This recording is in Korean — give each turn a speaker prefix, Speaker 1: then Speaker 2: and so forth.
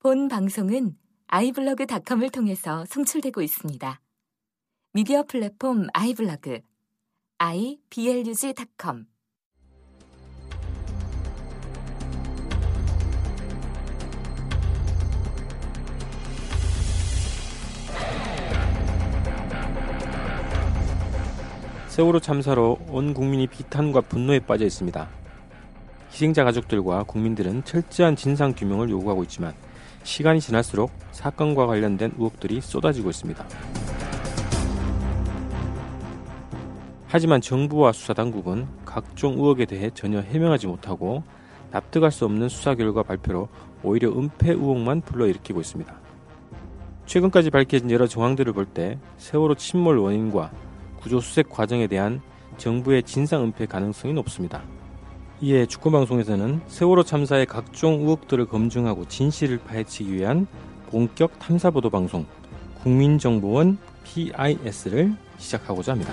Speaker 1: 본 방송은 아이블로그닷컴을 통해서 송출되고 있습니다. 미디어 플랫폼 아이블로그 iblog.com
Speaker 2: 세월호 참사로 온 국민이 비탄과 분노에 빠져 있습니다. 희생자 가족들과 국민들은 철저한 진상 규명을 요구하고 있지만 시간이 지날수록 사건과 관련된 의혹들이 쏟아지고 있습니다. 하지만 정부와 수사당국은 각종 의혹에 대해 전혀 해명하지 못하고 납득할 수 없는 수사 결과 발표로 오히려 은폐 의혹만 불러일으키고 있습니다. 최근까지 밝혀진 여러 정황들을 볼 때 세월호 침몰 원인과 구조 수색 과정에 대한 정부의 진상 은폐 가능성이 높습니다. 이에 축구방송에서는 세월호 참사의 각종 의혹들을 검증하고 진실을 파헤치기 위한 본격 탐사보도 방송 국민정보원 PIS를 시작하고자 합니다.